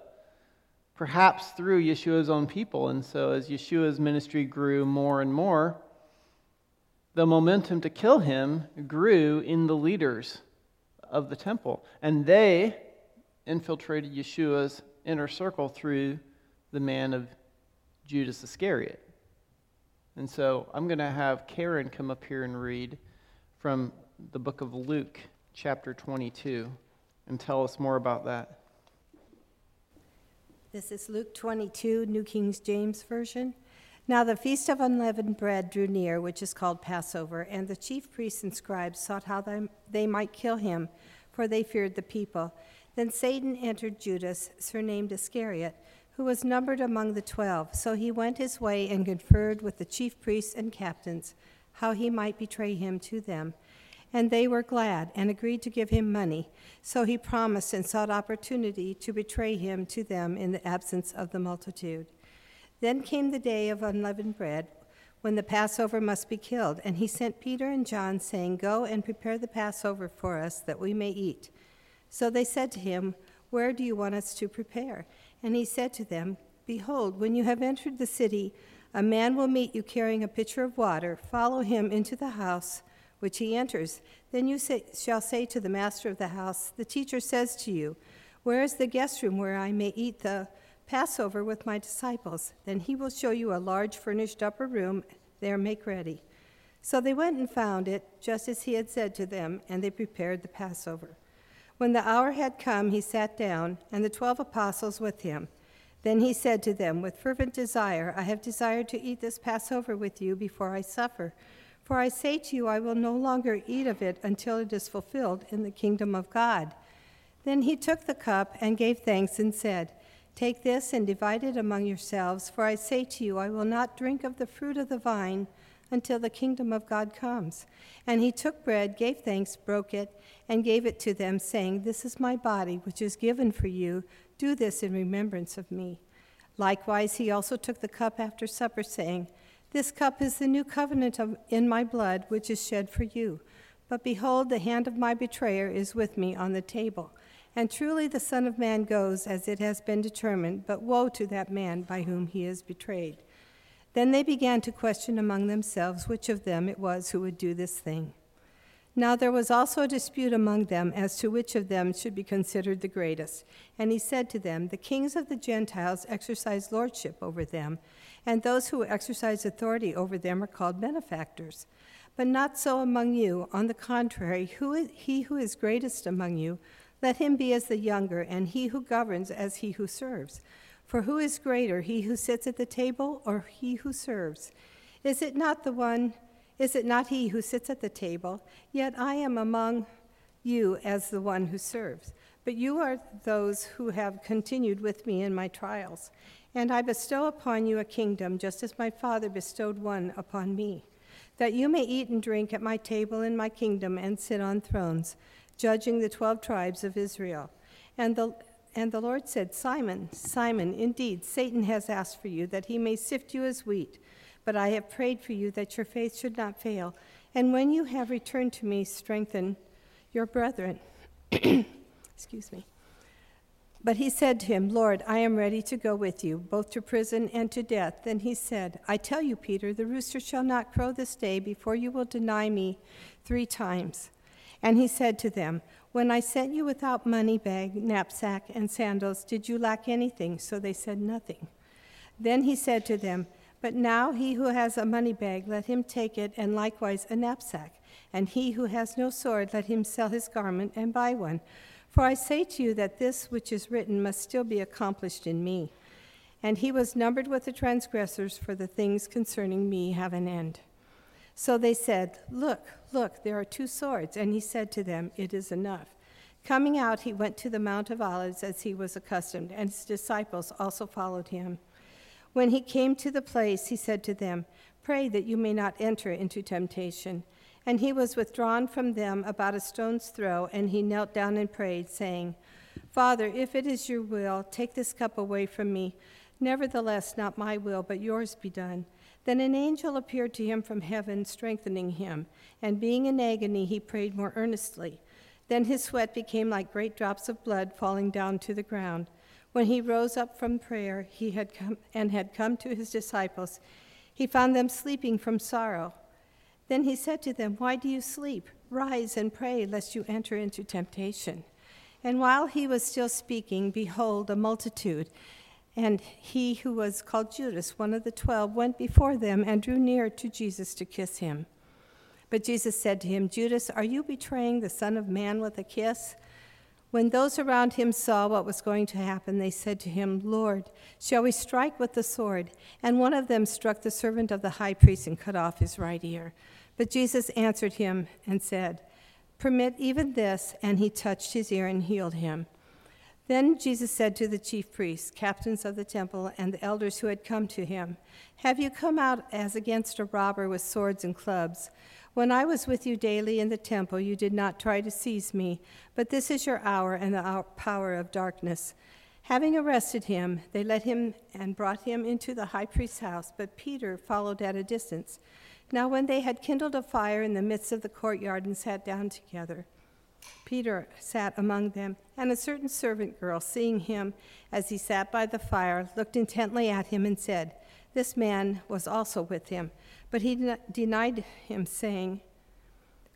A: perhaps through Yeshua's own people. And so, as Yeshua's ministry grew more and more, the momentum to kill him grew in the leaders of the temple. And they infiltrated Yeshua's inner circle through the man of Judas Iscariot. And so I'm going to have Karen come up here and read from the book of Luke, chapter 22, and tell us more about that.
F: This is Luke 22, New King James Version. Now the feast of unleavened bread drew near, which is called Passover, and the chief priests and scribes sought how they might kill him, for they feared the people. Then Satan entered Judas, surnamed Iscariot, who was numbered among the twelve. So he went his way and conferred with the chief priests and captains how he might betray him to them. And they were glad and agreed to give him money. So he promised and sought opportunity to betray him to them in the absence of the multitude. Then came the day of unleavened bread, when the Passover must be killed. And he sent Peter and John, saying, Go and prepare the Passover for us, that we may eat. So they said to him, Where do you want us to prepare? And he said to them, Behold, when you have entered the city, a man will meet you carrying a pitcher of water. Follow him into the house which he enters. Then you say, shall say to the master of the house, The teacher says to you, Where is the guest room where I may eat the Passover with my disciples? Then he will show you a large furnished upper room. There make ready. So they went and found it, just as he had said to them, and they prepared the Passover. When the hour had come, he sat down, and the twelve apostles with him. Then he said to them, With fervent desire, I have desired to eat this Passover with you before I suffer. For I say to you, I will no longer eat of it until it is fulfilled in the kingdom of God. Then he took the cup and gave thanks and said, Take this and divide it among yourselves, for I say to you, I will not drink of the fruit of the vine until the kingdom of God comes. And he took bread, gave thanks, broke it, and gave it to them, saying, This is my body, which is given for you. Do this in remembrance of me. Likewise, he also took the cup after supper, saying, This cup is the new covenant of, in my blood, which is shed for you. But behold, the hand of my betrayer is with me on the table. And truly the Son of Man goes as it has been determined, but woe to that man by whom he is betrayed. Then they began to question among themselves which of them it was who would do this thing. Now there was also a dispute among them as to which of them should be considered the greatest. And he said to them, The kings of the Gentiles exercise lordship over them, and those who exercise authority over them are called benefactors. But not so among you. On the contrary, who is, he who is greatest among you, let him be as the younger, and he who governs as he who serves. For who is greater, he who sits at the table or he who serves? Is it not the one, is it not he who sits at the table? Yet I am among you as the one who serves. But you are those who have continued with me in my trials. And I bestow upon you a kingdom, just as my Father bestowed one upon me, that you may eat and drink at my table in my kingdom and sit on thrones, judging the twelve tribes of Israel. And the and the Lord said, Simon, Simon, indeed, Satan has asked for you that he may sift you as wheat, but I have prayed for you that your faith should not fail. And when you have returned to me, strengthen your brethren. Excuse me. But he said to him, Lord, I am ready to go with you, both to prison and to death. Then he said, I tell you, Peter, the rooster shall not crow this day before you will deny me three times. And he said to them, when I sent you without money bag, knapsack, and sandals, did you lack anything? So they said, Nothing. Then he said to them, But now he who has a money bag, let him take it, and likewise a knapsack. And he who has no sword, let him sell his garment and buy one. For I say to you that this which is written must still be accomplished in me. And he was numbered with the transgressors, for the things concerning me have an end. So they said, Look, look, there are two swords. And he said to them, It is enough. Coming out, he went to the Mount of Olives as he was accustomed, and his disciples also followed him. When he came to the place, he said to them, Pray that you may not enter into temptation. And he was withdrawn from them about a stone's throw, and he knelt down and prayed, saying, Father, if it is your will, take this cup away from me. Nevertheless, not my will, but yours be done. Then an angel appeared to him from heaven, strengthening him. And being in agony, he prayed more earnestly. Then his sweat became like great drops of blood falling down to the ground. When he rose up from prayer, he had come and had come to his disciples. He found them sleeping from sorrow. Then he said to them, Why do you sleep? Rise and pray, lest you enter into temptation. And while he was still speaking, behold, a multitude, and he who was called Judas, one of the twelve, went before them and drew near to Jesus to kiss him. But Jesus said to him, Judas, are you betraying the Son of Man with a kiss? When those around him saw what was going to happen, they said to him, Lord, shall we strike with the sword? And one of them struck the servant of the high priest and cut off his right ear. But Jesus answered him and said, Permit even this. And he touched his ear and healed him. Then Jesus said to the chief priests, captains of the temple, and the elders who had come to him, Have you come out as against a robber with swords and clubs? When I was with you daily in the temple, you did not try to seize me, but this is your hour and the power of darkness. Having arrested him, they led him and brought him into the high priest's house, but Peter followed at a distance. Now, when they had kindled a fire in the midst of the courtyard and sat down together, Peter sat among them, and a certain servant girl, seeing him as he sat by the fire, looked intently at him and said, This man was also with him. But he denied him, saying,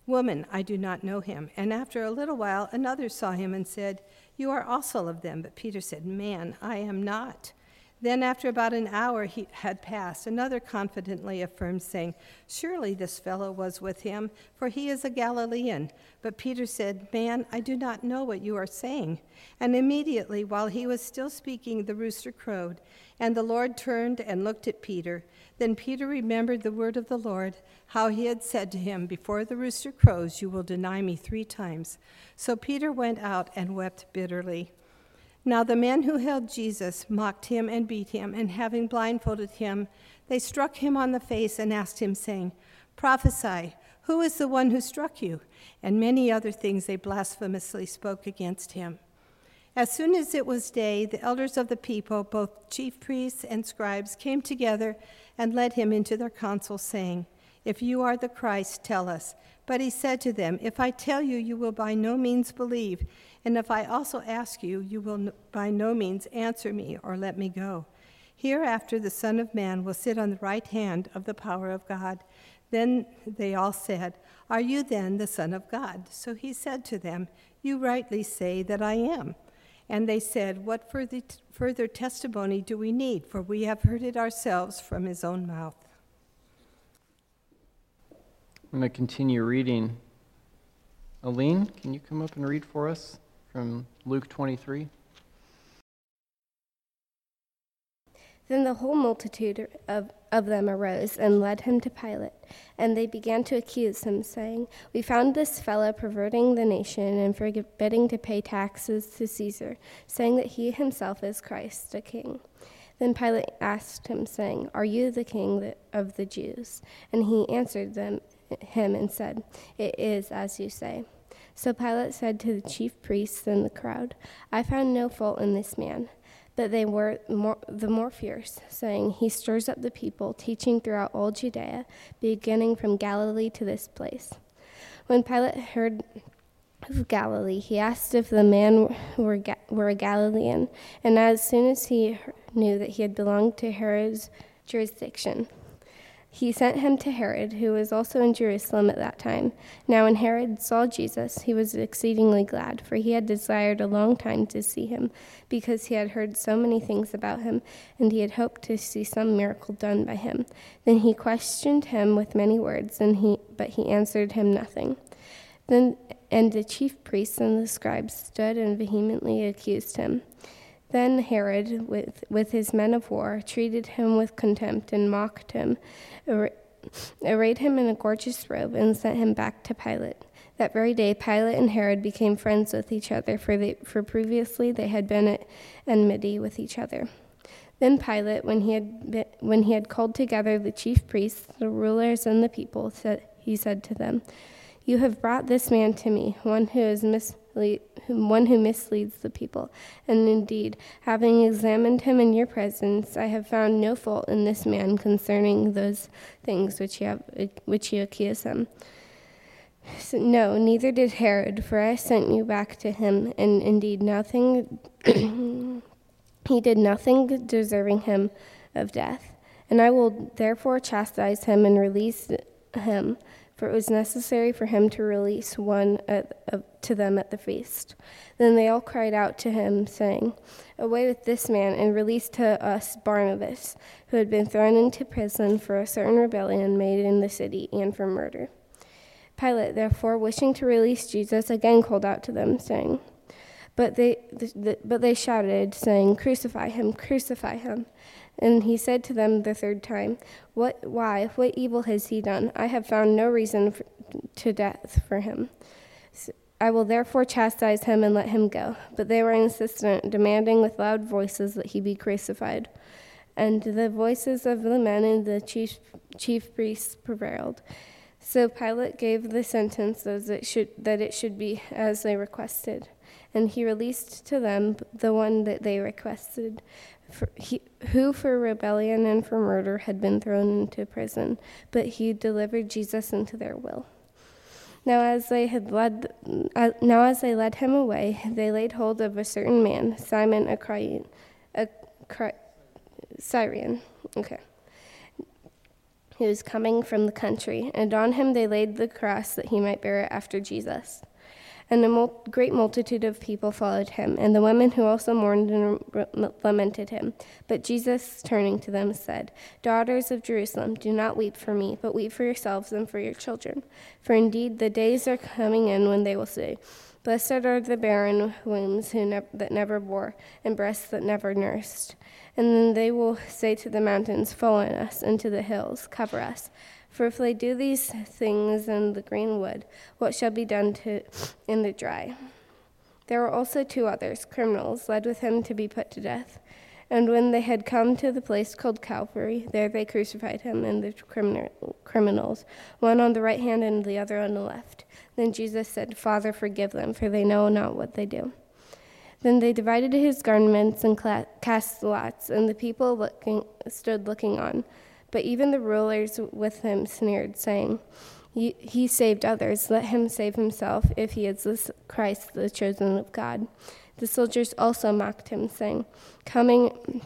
F: Woman, I do not know him. And after a little while, another saw him and said, You are also of them. But Peter said, Man, I am not. Then, after about an hour he had passed, another confidently affirmed, saying, Surely this fellow was with him, for he is a Galilean. But Peter said, Man, I do not know what you are saying. And immediately, while he was still speaking, the rooster crowed. And the Lord turned and looked at Peter. Then Peter remembered the word of the Lord, how he had said to him, Before the rooster crows, you will deny me three times. So Peter went out and wept bitterly. Now the men who held Jesus mocked him and beat him, and having blindfolded him, they struck him on the face and asked him, saying, Prophesy, who is the one who struck you? And many other things they blasphemously spoke against him. As soon as it was day, the elders of the people, both chief priests and scribes, came together and led him into their council, saying, If you are the Christ, tell us. But he said to them, If I tell you, you will by no means believe. And if I also ask you, you will by no means answer me or let me go. Hereafter the Son of Man will sit on the right hand of the power of God. Then they all said, Are you then the Son of God? So he said to them, You rightly say that I am. And they said, What further, further testimony do we need? For we have heard it ourselves from his own mouth.
A: I'm going to continue reading. Aline, can you come up and read for us? from Luke 23.
G: Then the whole multitude of, of them arose and led him to Pilate. And they began to accuse him, saying, We found this fellow perverting the nation and forbidding to pay taxes to Caesar, saying that he himself is Christ, a king. Then Pilate asked him, saying, Are you the king of the Jews? And he answered them, him and said, It is as you say. So Pilate said to the chief priests and the crowd, I found no fault in this man. But they were more, the more fierce, saying, He stirs up the people, teaching throughout all Judea, beginning from Galilee to this place. When Pilate heard of Galilee, he asked if the man were, were a Galilean, and as soon as he knew that he had belonged to Herod's jurisdiction, he sent him to Herod, who was also in Jerusalem at that time. Now, when Herod saw Jesus, he was exceedingly glad, for he had desired a long time to see him, because he had heard so many things about him, and he had hoped to see some miracle done by him. Then he questioned him with many words, and he, but he answered him nothing. Then and the chief priests and the scribes stood and vehemently accused him. Then Herod, with, with his men of war, treated him with contempt and mocked him, arrayed him in a gorgeous robe, and sent him back to Pilate. That very day, Pilate and Herod became friends with each other, for, they, for previously they had been at enmity with each other. Then Pilate, when he, had been, when he had called together the chief priests, the rulers, and the people, said, he said to them, You have brought this man to me, one who is mis- one who misleads the people. And indeed, having examined him in your presence, I have found no fault in this man concerning those things which you, have, which you accuse him. So, no, neither did Herod, for I sent you back to him, and indeed nothing he did nothing deserving him of death. And I will therefore chastise him and release him for it was necessary for him to release one at, to them at the feast. Then they all cried out to him, saying, Away with this man, and release to us Barabbas, who had been thrown into prison for a certain rebellion made in the city and for murder. Pilate, therefore, wishing to release Jesus, again called out to them, saying, but they, but they shouted, saying, Crucify him, crucify him. And he said to them the third time, What, why, what evil has he done? I have found no reason for, to death for him. I will therefore chastise him and let him go. But they were insistent, demanding with loud voices that he be crucified. And the voices of the men and the chief, chief priests prevailed. So Pilate gave the sentence as it should, that it should be as they requested. And he released to them the one that they requested, for he, who for rebellion and for murder had been thrown into prison, but he delivered Jesus into their will. Now as they had led, uh, now as they led him away, they laid hold of a certain man, Simon a, Cry, a Cry, Syrian. Okay. He was coming from the country, and on him they laid the cross that he might bear it after Jesus. And a mul- great multitude of people followed him, and the women who also mourned and lamented him. But Jesus, turning to them, said, Daughters of Jerusalem, do not weep for me, but weep for yourselves and for your children. For indeed the days are coming in when they will say, Blessed are the barren wombs ne- that never bore, and breasts that never nursed. And then they will say to the mountains, Fall on us, and to the hills, Cover us. For if they do these things in the green wood, what shall be done to in the dry? There were also two others, criminals, led with him to be put to death. And when they had come to the place called Calvary, there they crucified him and the criminals, one on the right hand and the other on the left. Then Jesus said, Father, forgive them, for they know not what they do. Then they divided his garments and cast lots, and the people looking, stood looking on. But even the rulers with him sneered, saying, He saved others, let him save himself, if he is the Christ, the chosen of God. The soldiers also mocked him, saying, Coming,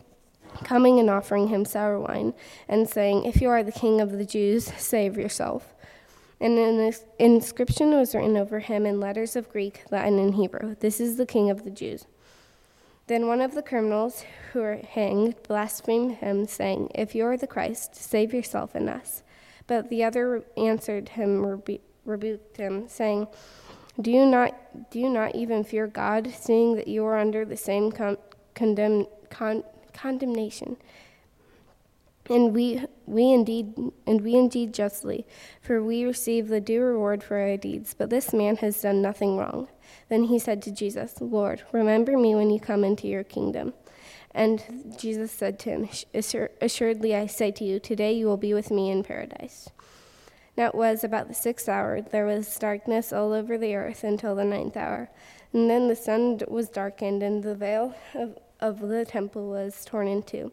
G: coming and offering him sour wine, and saying, If you are the king of the Jews, save yourself. And an inscription was written over him in letters of Greek, Latin, and Hebrew This is the king of the Jews. Then one of the criminals who were hanged blasphemed him, saying, If you are the Christ, save yourself and us. But the other answered him, rebu- rebuked him, saying, do you, not, do you not even fear God, seeing that you are under the same con- condemn, con- condemnation? And we, we indeed, and we indeed justly, for we receive the due reward for our deeds. But this man has done nothing wrong. Then he said to Jesus, Lord, remember me when you come into your kingdom. And Jesus said to him, Assuredly I say to you, today you will be with me in paradise. Now it was about the sixth hour. There was darkness all over the earth until the ninth hour. And then the sun was darkened, and the veil of, of the temple was torn in two.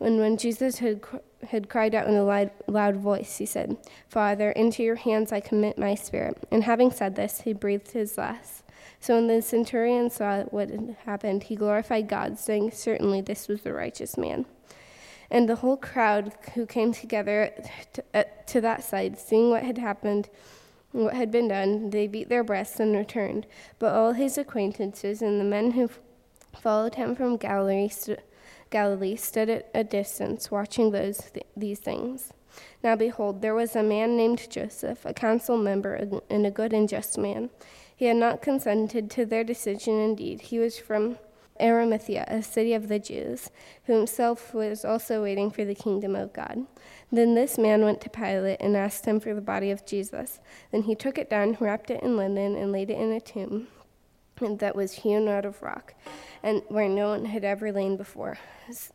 G: And when Jesus had, had cried out in a loud, loud voice, he said, Father, into your hands I commit my spirit. And having said this, he breathed his last. So when the centurion saw what had happened, he glorified God, saying, Certainly this was the righteous man. And the whole crowd who came together to, uh, to that side, seeing what had happened, what had been done, they beat their breasts and returned. But all his acquaintances and the men who followed him from Galilee Galilee stood at a distance, watching those th- these things. Now behold, there was a man named Joseph, a council member and a good and just man. He had not consented to their decision. Indeed, he was from Arimathea, a city of the Jews, who himself was also waiting for the kingdom of God. Then this man went to Pilate and asked him for the body of Jesus. Then he took it down, wrapped it in linen, and laid it in a tomb that was hewn out of rock, and where no one had ever lain before.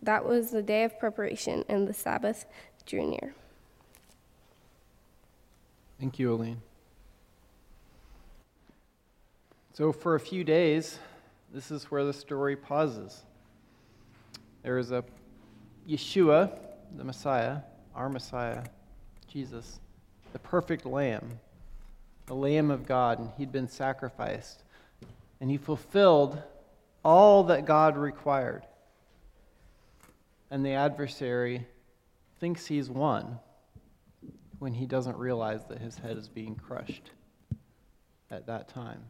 G: That was the day of preparation, and the Sabbath drew near.
A: Thank you, Aline. So, for a few days, this is where the story pauses. There is a Yeshua, the Messiah, our Messiah, Jesus, the perfect Lamb, the Lamb of God, and he'd been sacrificed. And he fulfilled all that God required and the adversary thinks he's won. when he doesn't realize that his head is being crushed at that time.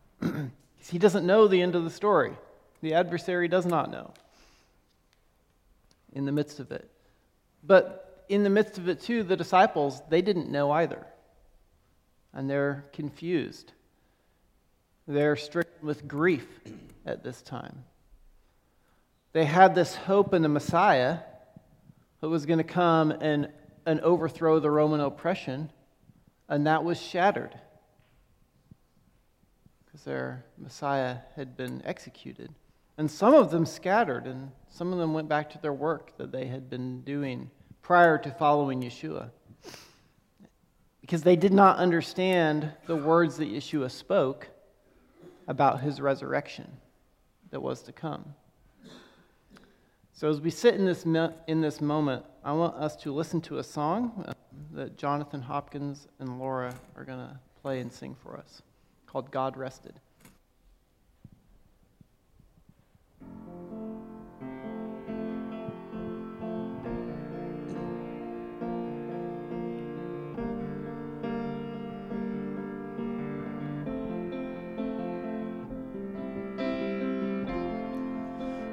A: He doesn't know the end of the story. The adversary does not know in the midst of it. But in the midst of it, too, the disciples, they didn't know either. And they're confused. They're stricken with grief at this time. They had this hope in the Messiah who was going to come and, and overthrow the Roman oppression, and that was shattered because their Messiah had been executed. And some of them scattered, and some of them went back to their work that they had been doing prior to following Yeshua. Because they did not understand the words that Yeshua spoke about his resurrection that was to come. So, as we sit in this, in this moment, I want us to listen to a song uh, that Jonathon Hopkins and Laura are going to play and sing for us called God Rested.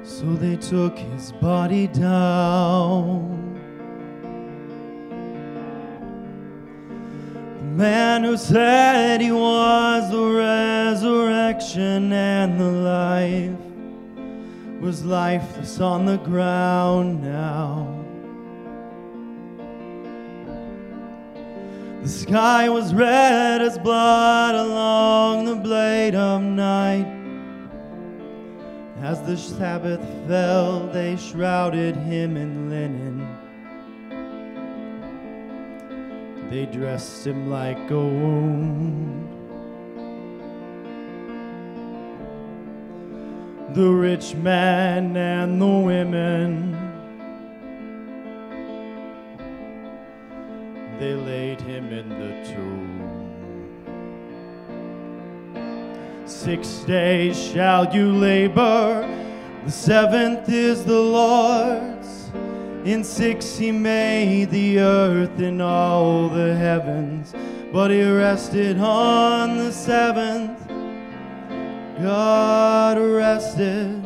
H: So they took his body down. Man who said he was the resurrection and the life was lifeless on the ground now. The sky was red as blood along the blade of night. As the Sabbath fell, they shrouded him in linen. They dressed him like a wound. The rich man and the women, they laid him in the tomb. Six days shall you labor, the seventh is the Lord's. In six he made the earth and all the heavens, but he rested on the seventh. God rested.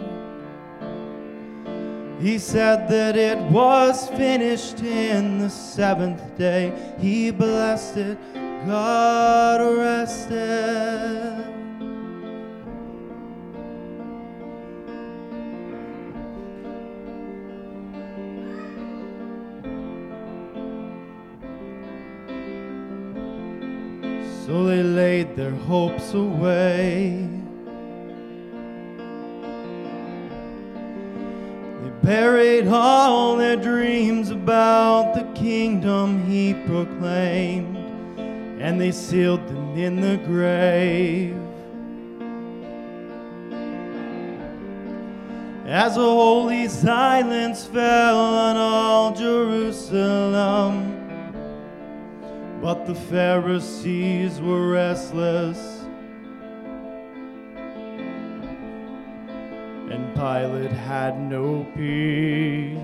H: He said that it was finished in the seventh day. He blessed it. God rested. So they laid their hopes away. They buried all their dreams about the kingdom he proclaimed, and they sealed them in the grave. As a holy silence fell on all Jerusalem. But the Pharisees were restless, and Pilate had no peace.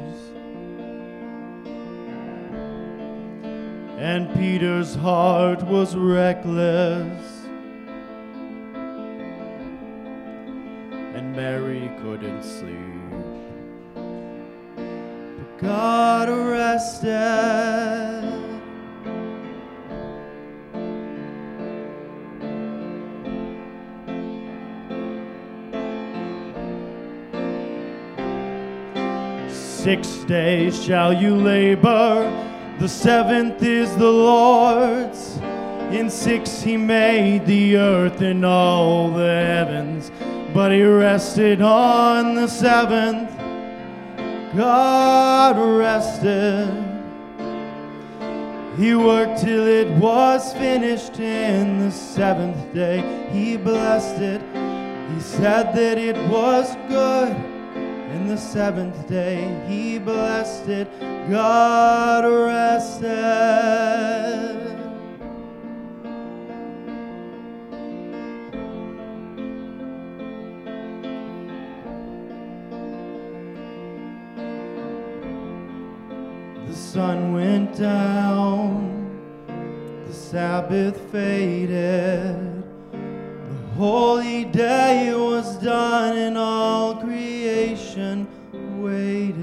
H: And Peter's heart was reckless, and Mary couldn't sleep. But God rested. Six days shall you labor, the seventh is the Lord's. In six he made the earth and all the heavens, but he rested on the seventh. God rested. He worked till it was finished in the seventh day. He blessed it. He said that it was good. In the seventh day, he blessed it. God rested. The sun went down, the Sabbath faded. Holy day was done, and all creation waited.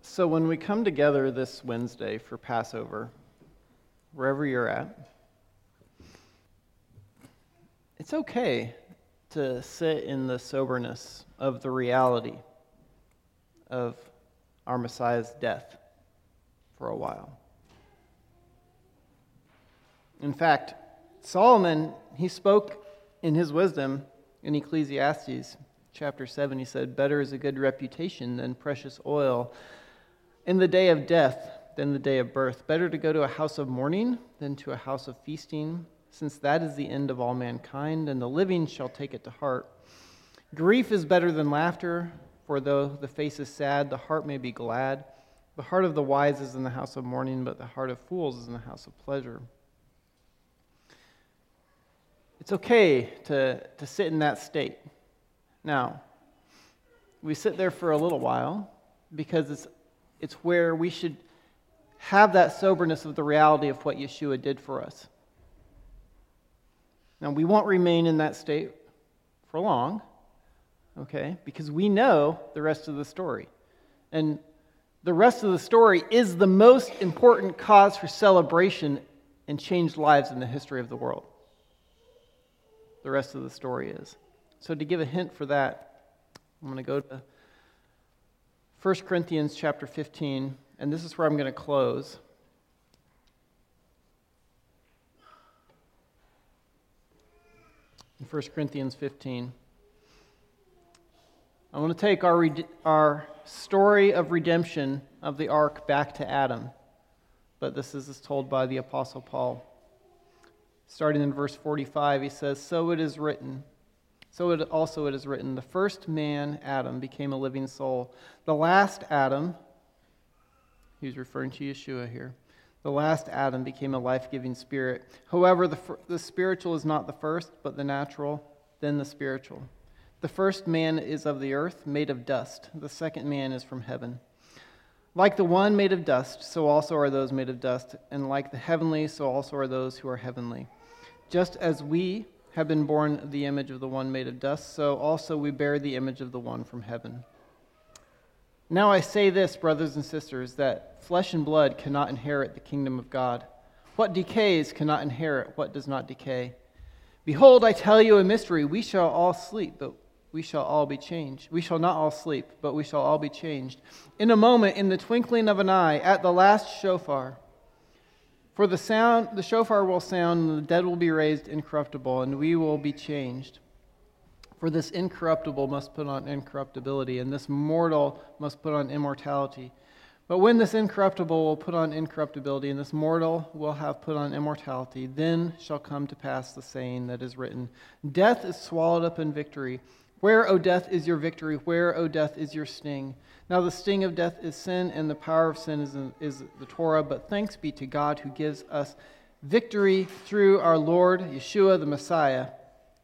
A: So, when we come together this Wednesday for Passover, wherever you're at, it's okay to sit in the soberness of the reality of our Messiah's death for a while. In fact, Solomon, he spoke in his wisdom in Ecclesiastes chapter 7. He said, Better is a good reputation than precious oil in the day of death than the day of birth. Better to go to a house of mourning than to a house of feasting, since that is the end of all mankind, and the living shall take it to heart. Grief is better than laughter, for though the face is sad, the heart may be glad. The heart of the wise is in the house of mourning, but the heart of fools is in the house of pleasure. It's okay to, to sit in that state. Now, we sit there for a little while because it's, it's where we should have that soberness of the reality of what Yeshua did for us. Now, we won't remain in that state for long, okay, because we know the rest of the story. And the rest of the story is the most important cause for celebration and changed lives in the history of the world. The rest of the story is. So, to give a hint for that, I'm going to go to 1 Corinthians chapter 15, and this is where I'm going to close. In 1 Corinthians 15. I want to take our, our story of redemption of the arc back to Adam, but this is told by the Apostle Paul. Starting in verse 45, he says, So it is written. So it also it is written, the first man, Adam, became a living soul. The last Adam, he's referring to Yeshua here, the last Adam became a life giving spirit. However, the, the spiritual is not the first, but the natural, then the spiritual. The first man is of the earth, made of dust. The second man is from heaven. Like the one made of dust, so also are those made of dust. And like the heavenly, so also are those who are heavenly. Just as we have been born the image of the one made of dust, so also we bear the image of the one from heaven. Now I say this, brothers and sisters, that flesh and blood cannot inherit the kingdom of God. What decays cannot inherit what does not decay. Behold, I tell you a mystery. We shall all sleep, but we shall all be changed. We shall not all sleep, but we shall all be changed. In a moment, in the twinkling of an eye, at the last shofar. For the sound, the shofar will sound, and the dead will be raised incorruptible, and we will be changed. For this incorruptible must put on incorruptibility, and this mortal must put on immortality. But when this incorruptible will put on incorruptibility, and this mortal will have put on immortality, then shall come to pass the saying that is written Death is swallowed up in victory. Where, O death, is your victory? Where, O death, is your sting? Now, the sting of death is sin, and the power of sin is, in, is the Torah. But thanks be to God who gives us victory through our Lord Yeshua the Messiah.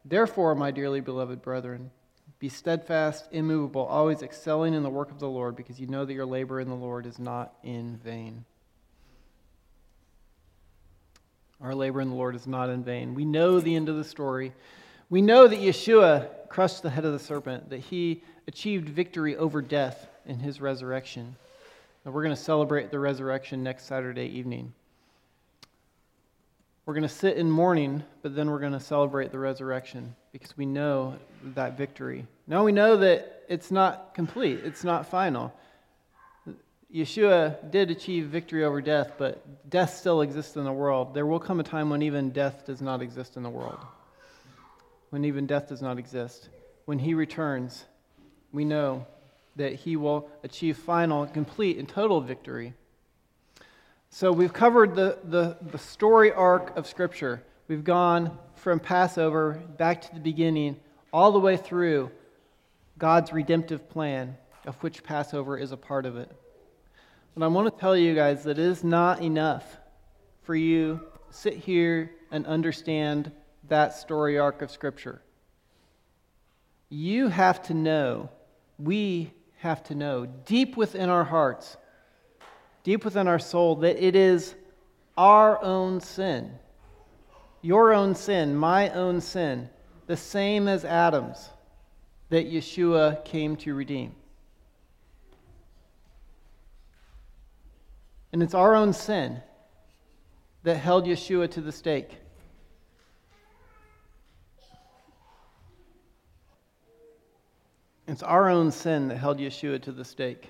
A: Therefore, my dearly beloved brethren, be steadfast, immovable, always excelling in the work of the Lord, because you know that your labor in the Lord is not in vain. Our labor in the Lord is not in vain. We know the end of the story. We know that Yeshua crushed the head of the serpent, that he achieved victory over death in his resurrection. And we're going to celebrate the resurrection next Saturday evening. We're going to sit in mourning, but then we're going to celebrate the resurrection because we know that victory. Now we know that it's not complete, it's not final. Yeshua did achieve victory over death, but death still exists in the world. There will come a time when even death does not exist in the world. When even death does not exist. When he returns, we know that he will achieve final, complete, and total victory. So we've covered the, the, the story arc of Scripture. We've gone from Passover back to the beginning, all the way through God's redemptive plan, of which Passover is a part of it. But I want to tell you guys that it is not enough for you to sit here and understand that story arc of Scripture. You have to know, we have to know deep within our hearts, deep within our soul, that it is our own sin, your own sin, my own sin, the same as Adam's, that Yeshua came to redeem. And it's our own sin that held Yeshua to the stake. It's our own sin that held Yeshua to the stake.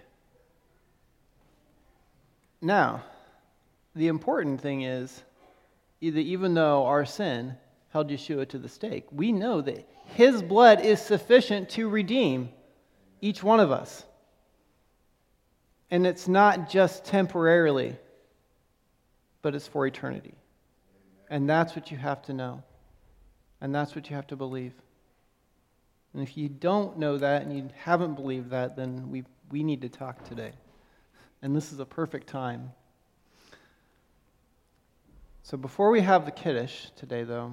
A: Now, the important thing is that even though our sin held Yeshua to the stake, we know that his blood is sufficient to redeem each one of us. And it's not just temporarily, but it's for eternity. And that's what you have to know. And that's what you have to believe. And if you don't know that and you haven't believed that, then we, we need to talk today. And this is a perfect time. So before we have the Kiddush today, though,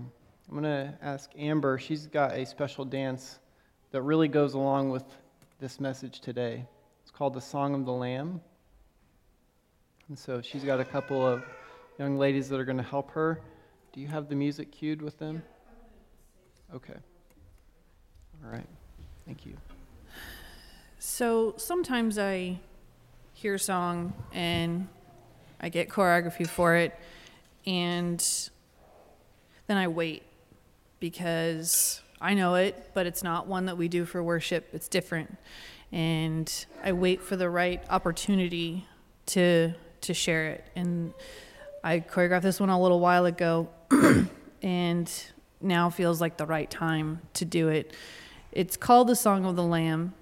A: I'm going to ask Amber. She's got a special dance that really goes along with this message today. It's called the Song of the Lamb. And so she's got a couple of young ladies that are going to help her. Do you have the music cued with them? Okay. All right. Thank you.
I: So sometimes I hear song and I get choreography for it, and then I wait because I know it, but it's not one that we do for worship. It's different. And I wait for the right opportunity to to share it. And I choreographed this one a little while ago and now feels like the right time to do it. It's called The Song of the Lamb.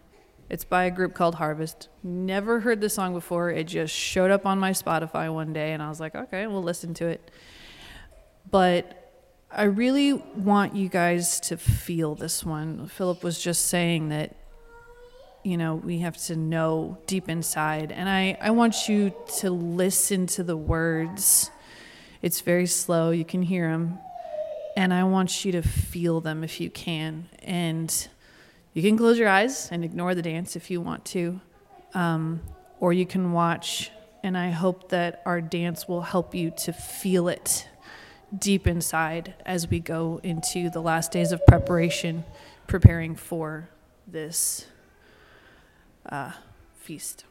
I: It's by a group called Harvest. Never heard the song before. It just showed up on my Spotify one day, and I was like, okay, we'll listen to it. But I really want you guys to feel this one. Philip was just saying that, you know, we have to know deep inside. And I, I want you to listen to the words. It's very slow, you can hear them. And I want you to feel them if you can. And you can close your eyes and ignore the dance if you want to, um, or you can watch. And I hope that our dance will help you to feel it deep inside as we go into the last days of preparation, preparing for this uh, feast.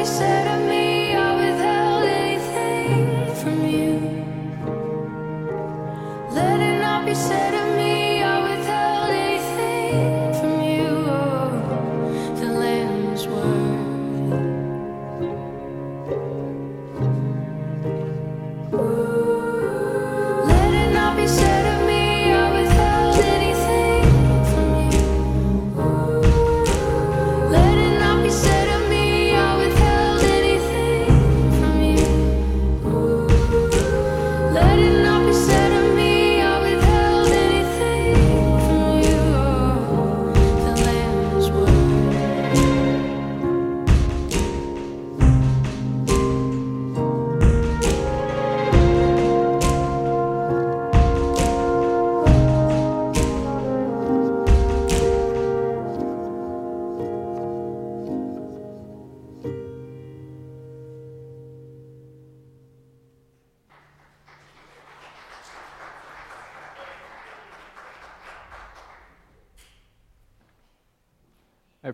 J: be said.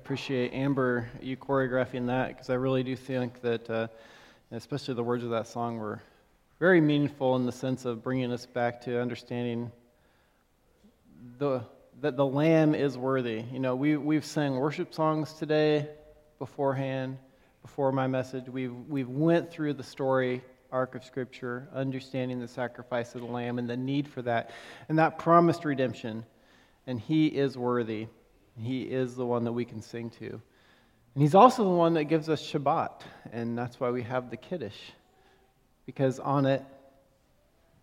A: Appreciate Amber you choreographing that because I really do think that, uh, especially the words of that song, were very meaningful in the sense of bringing us back to understanding the that the Lamb is worthy. You know, we we've sang worship songs today beforehand, before my message. We've we've went through the story arc of Scripture, understanding the sacrifice of the Lamb and the need for that, and that promised redemption. And He is worthy. He is the one that we can sing to. And He's also the one that gives us Shabbat, and that's why we have the Kiddush, because on it,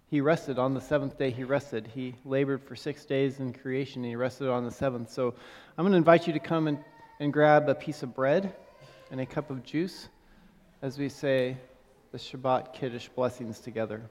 A: He rested. On the seventh day, He rested. He labored for six days in creation, and He rested on the seventh. So I'm going to invite you to come and, and grab a piece of bread and a cup of juice as we say the Shabbat Kiddush blessings together.